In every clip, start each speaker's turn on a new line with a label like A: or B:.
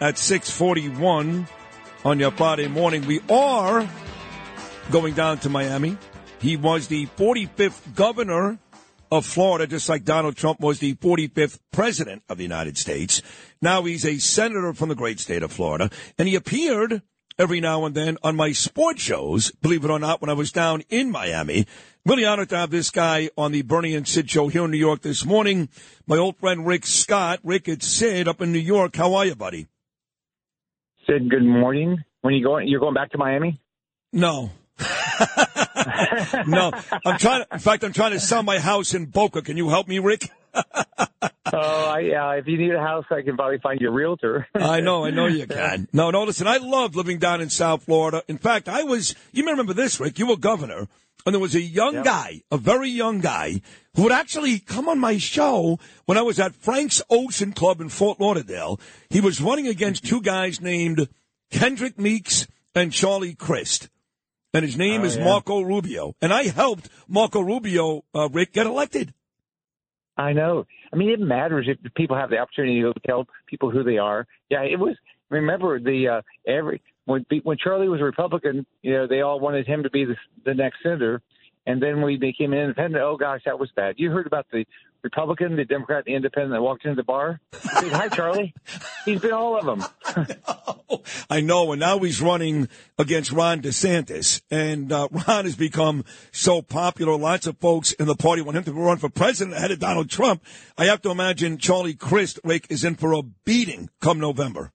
A: at 641 on your Friday morning. We are going down to Miami. He was the 45th governor of Florida, just like Donald Trump was the 45th president of the United States. Now he's a senator from the great state of Florida, and he appeared every now and then on my sports shows, believe it or not, when I was down in Miami. Really honored to have this guy on the Bernie and Sid show here in New York this morning. My old friend Rick Scott. Rick, it's Sid up in New York. How are you, buddy?
B: Sid, good morning. When you going, you're going back to Miami?
A: No. no, I'm trying. In fact, I'm trying to sell my house in Boca. Can you help me, Rick?
B: Oh, uh, yeah. If you need a house, I can probably find you a realtor.
A: I know, I know you can. No, no. Listen, I love living down in South Florida. In fact, I was. You may remember this, Rick. You were governor, and there was a young yep. guy, a very young guy, who would actually come on my show when I was at Frank's Ocean Club in Fort Lauderdale. He was running against two guys named Kendrick Meeks and Charlie Crist. And his name oh, is yeah. Marco Rubio. And I helped Marco Rubio, uh, Rick, get elected.
B: I know. I mean, it matters if people have the opportunity to tell people who they are. Yeah, it was. Remember the uh, every when when Charlie was a Republican, you know, they all wanted him to be the, the next senator, and then we became an independent. Oh gosh, that was bad. You heard about the Republican, the Democrat, the Independent that walked into the bar. Said, Hi, Charlie. He's been all of them.
A: I know, and now he's running against Ron DeSantis, and uh, Ron has become so popular. Lots of folks in the party want him to run for president ahead of Donald Trump. I have to imagine Charlie Crist Rick is in for a beating come November.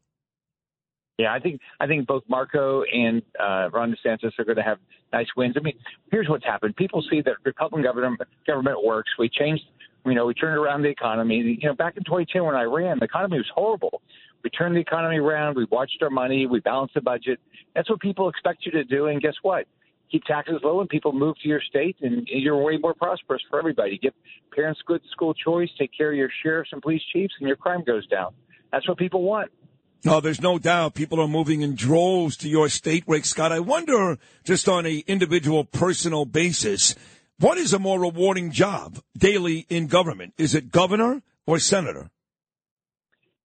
B: Yeah, I think I think both Marco and uh, Ron DeSantis are going to have nice wins. I mean, here's what's happened: people see that Republican government government works. We changed, you know, we turned around the economy. You know, back in 2010 when I ran, the economy was horrible. We turned the economy around. We watched our money. We balanced the budget. That's what people expect you to do. And guess what? Keep taxes low, and people move to your state, and you're way more prosperous for everybody. Give parents good school choice. Take care of your sheriffs and police chiefs, and your crime goes down. That's what people want.
A: No, there's no doubt people are moving in droves to your state, Rick Scott. I wonder, just on a individual personal basis, what is a more rewarding job daily in government? Is it governor or senator?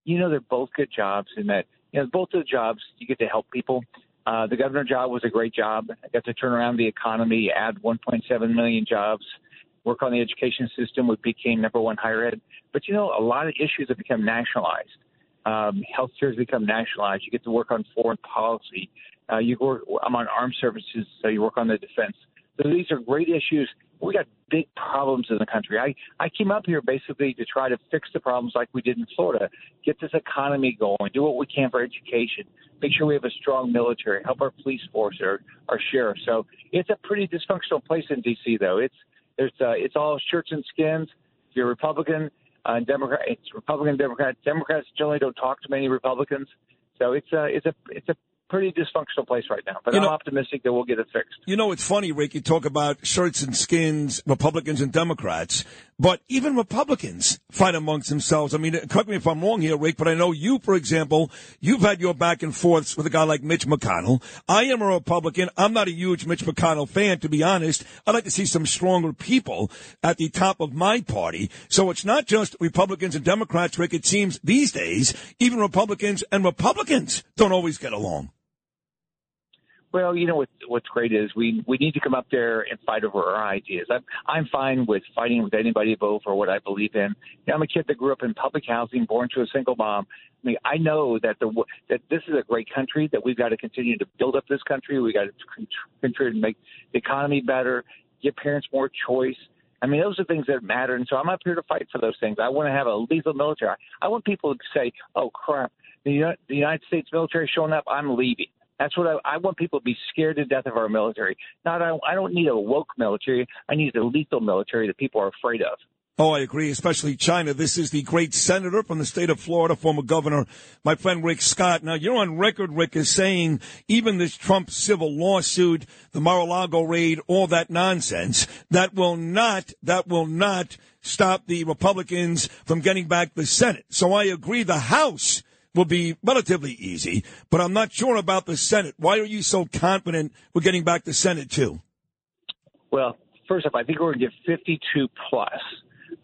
B: You know, they're both good jobs in that, you know, both of the jobs you get to help people. Uh, the governor job was a great job. I got to turn around the economy, add 1.7 million jobs, work on the education system. We became number one higher ed. But you know, a lot of issues have become nationalized. Um, healthcare has become nationalized. You get to work on foreign policy. Uh, you work. I'm on armed services, so you work on the defense. So these are great issues. We got big problems in the country. I I came up here basically to try to fix the problems like we did in Florida. Get this economy going. Do what we can for education. Make sure we have a strong military. Help our police force, our our sheriff. So it's a pretty dysfunctional place in D.C. Though it's there's uh, it's all shirts and skins. If you're Republican, uh, Democrat, it's Republican, Democrat. Democrats generally don't talk to many Republicans, so it's a it's a it's a pretty dysfunctional place right now. But you I'm know, optimistic that we'll get it fixed.
A: You know, it's funny, Rick. You talk about shirts and skins, Republicans and Democrats, but even Republicans fight amongst themselves. I mean, correct me if I'm wrong here, Rick, but I know you, for example, you've had your back and forths with a guy like Mitch McConnell. I am a Republican. I'm not a huge Mitch McConnell fan, to be honest. I'd like to see some stronger people at the top of my party. So it's not just Republicans and Democrats, Rick. It seems these days, even Republicans and Republicans don't always get along.
B: Well, you know what, what's great is we we need to come up there and fight over our ideas. I'm I'm fine with fighting with anybody over what I believe in. You know, I'm a kid that grew up in public housing, born to a single mom. I mean, I know that the that this is a great country that we've got to continue to build up this country. We got to contribute and make the economy better, give parents more choice. I mean, those are things that matter, and so I'm up here to fight for those things. I want to have a lethal military. I want people to say, "Oh crap, the United States military showing up. I'm leaving." That's what I, I want people to be scared to death of our military. Not I, I don't need a woke military. I need a lethal military that people are afraid of.
A: Oh, I agree, especially China. This is the great senator from the state of Florida, former governor, my friend Rick Scott. Now, you're on record, Rick, as saying even this Trump civil lawsuit, the Mar-a-Lago raid, all that nonsense, that will not, that will not stop the Republicans from getting back the Senate. So I agree the House will be relatively easy, but I'm not sure about the Senate. Why are you so confident we're getting back the Senate too?
B: Well, first off, I think we're going to get 52 plus.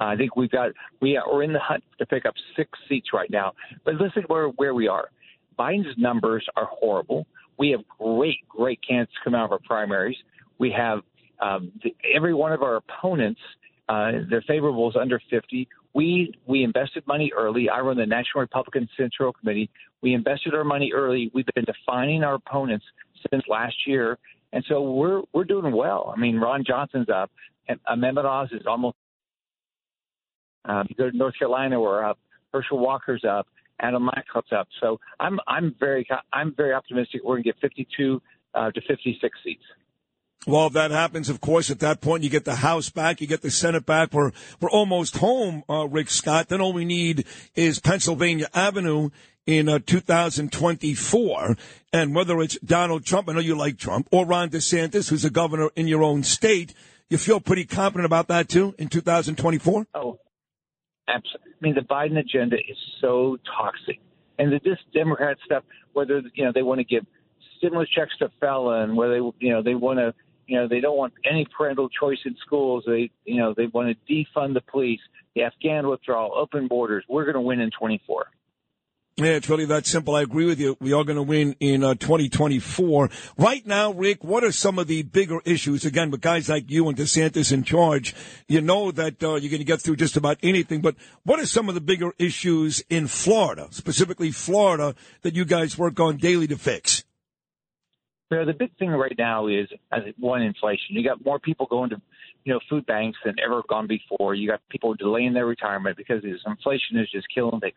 B: I think we've got we are, in the hunt to pick up six seats right now. But listen where where we are. Biden's numbers are horrible. We have great great candidates coming out of our primaries. We have um, the, every one of our opponents. Uh, their favorable is under 50. We we invested money early. I run the National Republican Central Committee. We invested our money early. We've been defining our opponents since last year, and so we're we're doing well. I mean, Ron Johnson's up. And Mehmet Oz is almost um, you go to North Carolina, we're up. Herschel Walker's up. Adam Laxalt's up. So I'm I'm very I'm very optimistic. We're to get 52 uh, to 56 seats.
A: Well, if that happens, of course, at that point you get the House back, you get the Senate back. We're we're almost home, uh, Rick Scott. Then all we need is Pennsylvania Avenue in uh, 2024. And whether it's Donald Trump, I know you like Trump, or Ron DeSantis, who's a governor in your own state, you feel pretty confident about that too in 2024.
B: Oh, Absolutely. I mean, the Biden agenda is so toxic, and the, this Democrat stuff, whether you know they want to give stimulus checks to felon, whether you know they want to you know they don't want any parental choice in schools. They you know they want to defund the police, the Afghan withdrawal, open borders. We're going to win in 24.
A: Yeah, it's really that simple. I agree with you. We are going to win in uh, 2024. Right now, Rick, what are some of the bigger issues? Again, with guys like you and DeSantis in charge, you know that uh, you're going to get through just about anything. But what are some of the bigger issues in Florida, specifically Florida, that you guys work on daily to fix?
B: You know, the big thing right now is one inflation. You got more people going to you know food banks than ever gone before. You got people delaying their retirement because this inflation is just killing things.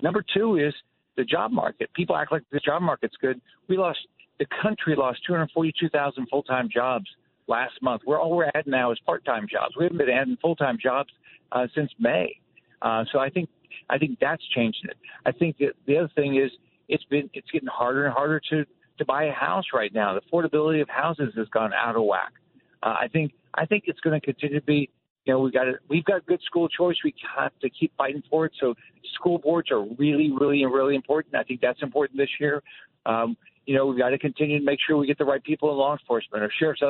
B: Number two is the job market. People act like the job market's good. We lost the country lost 242,000 full-time jobs last month. We're all we're adding now is part-time jobs. We haven't been adding full-time jobs uh, since May. Uh, so I think I think that's changing it. I think that the other thing is it's been it's getting harder and harder to to buy a house right now. The affordability of houses has gone out of whack. Uh, I think I think it's going to continue to be you know, we got we've got good school choice. We have to keep fighting for it. So school boards are really, really, really important. I think that's important this year. Um, you know, we've got to continue to make sure we get the right people in law enforcement. Our sheriff's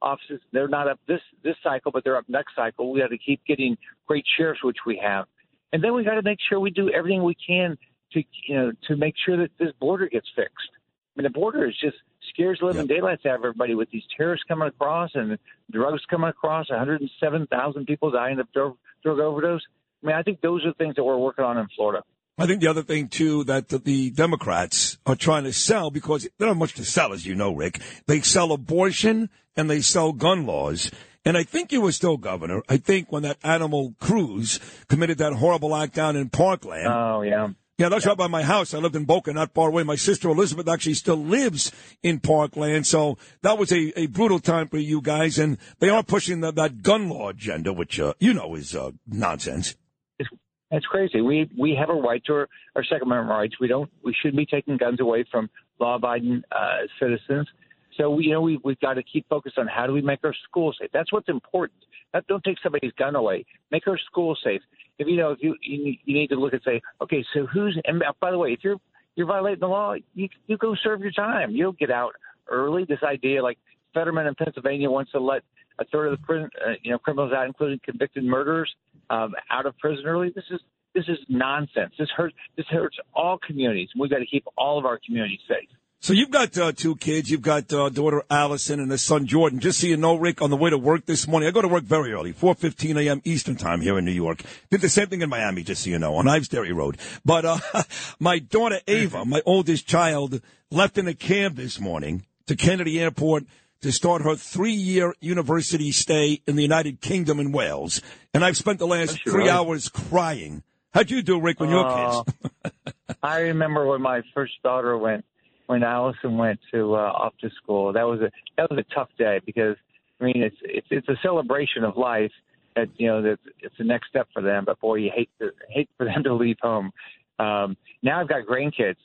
B: offices, they're not up this this cycle, but they're up next cycle. We got to keep getting great sheriffs, which we have, and then we got to make sure we do everything we can to you know to make sure that this border gets fixed. I mean, the border is just scares living yep. daylights out of everybody with these terrorists coming across and drugs coming across. 107,000 people dying of drug, drug overdose. I mean, I think those are things that we're working on in Florida.
A: I think the other thing too that the Democrats are trying to sell because they don't have much to sell, as you know, Rick. They sell abortion and they sell gun laws. And I think you were still governor. I think when that animal Cruz committed that horrible act down in Parkland.
B: Oh yeah.
A: Yeah, that's right by my house. I lived in Boca, not far away. My sister Elizabeth actually still lives in Parkland, so that was a, a brutal time for you guys. And they are pushing the, that gun law agenda, which uh, you know is uh, nonsense.
B: It's, it's crazy. We we have a right to our, our Second Amendment rights. We don't. We shouldn't be taking guns away from law-abiding uh, citizens. So we, you know we we've got to keep focused on how do we make our schools safe. That's what's important. That, don't take somebody's gun away. Make our schools safe if you know if you you, you need to look and say, okay, so who's and by the way, if you're you're violating the law, you you go serve your time. You'll get out early. This idea, like Fetterman in Pennsylvania wants to let a third of the prison, uh, you know criminals out, including convicted murderers, um, out of prison early. This is this is nonsense. This hurts. This hurts all communities. We've got to keep all of our communities safe.
A: So you've got uh, two kids. You've got uh, daughter Allison and a son Jordan. Just so you know, Rick, on the way to work this morning, I go to work very early, 4.15 a.m. Eastern time here in New York. Did the same thing in Miami, just so you know, on Ives Dairy Road. But uh, my daughter Ava, my oldest child, left in a cab this morning to Kennedy Airport to start her three-year university stay in the United Kingdom in Wales. And I've spent the last three right. hours crying. How'd you do, Rick, when your kids?
B: I remember when my first daughter went when Allison went to uh, off to school. That was a that was a tough day because I mean it's it's it's a celebration of life, that you know that it's the next step for them. But boy, you hate to, hate for them to leave home. Um, now I've got grandkids.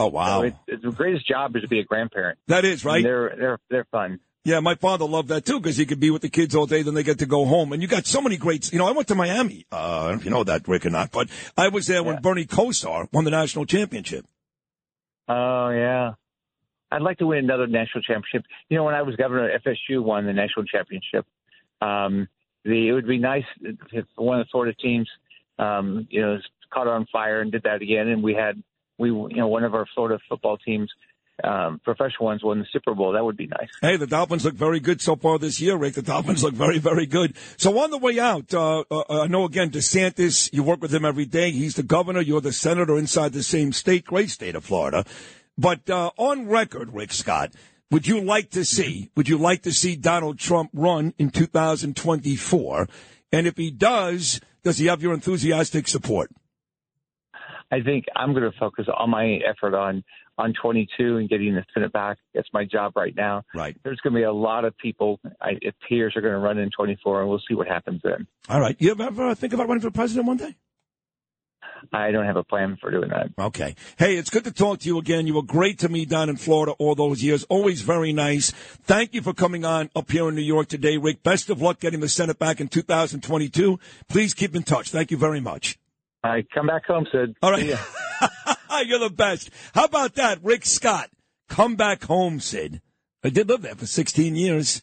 A: Oh wow!
B: So it, it's the greatest job is to be a grandparent.
A: That is right.
B: And they're they're they're fun.
A: Yeah, my father loved that too because he could be with the kids all day, then they get to go home. And you got so many greats. You know, I went to Miami. Uh, I don't know if you know that, Rick, or not, but I was there when
B: Yeah.
A: Bernie Kosar won the national championship.
B: Oh yeah, I'd like to win another national championship. You know, when I was governor, FSU won the national championship. Um, the it would be nice if one of the Florida teams, um, you know, caught on fire and did that again, and we had we you know one of our Florida football teams, um, professional ones, won the Super Bowl. That would be nice.
A: Hey, the Dolphins look very good so far this year, Rick. The Dolphins look very, very good. So on the way out, uh, uh, I know again DeSantis. You work with him every day. He's the governor. You're the senator inside the same state, great state of Florida. But uh, on record, Rick Scott, would you like to see? Would you like to see Donald Trump run in 2024? And if he does, does he have your enthusiastic support?
B: I think I'm going to focus all my effort on on 22 and getting the Senate back. That's my job right now.
A: Right.
B: There's going to be a lot of people. I, it appears are going to run in 24, and we'll see what happens then.
A: All right. You ever think about running for president one day?
B: I don't have a plan for doing that.
A: Okay. Hey, it's good to talk to you again. You were great to me down in Florida all those years. Always very nice. Thank you for coming on up here in New York today, Rick. Best of luck getting the Senate back in 2022. Please keep in touch. Thank you very much.
B: I come back home, Sid.
A: All
B: right.
A: Right.
B: ya.
A: Ah, you're the best. How about that, Rick Scott? Come back home, Sid. I did live there for 16 years.